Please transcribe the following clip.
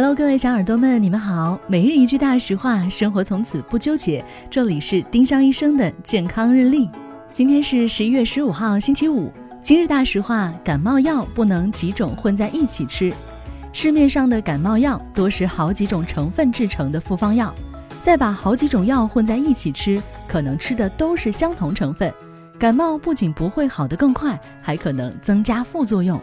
Hello，各位小耳朵们，你们好。每日一句大实话，生活从此不纠结。这里是丁香医生的健康日历。今天是十一月十五号，星期五。今日大实话：感冒药不能几种混在一起吃。市面上的感冒药多是好几种成分制成的复方药，再把好几种药混在一起吃，可能吃的都是相同成分，感冒不仅不会好得更快，还可能增加副作用。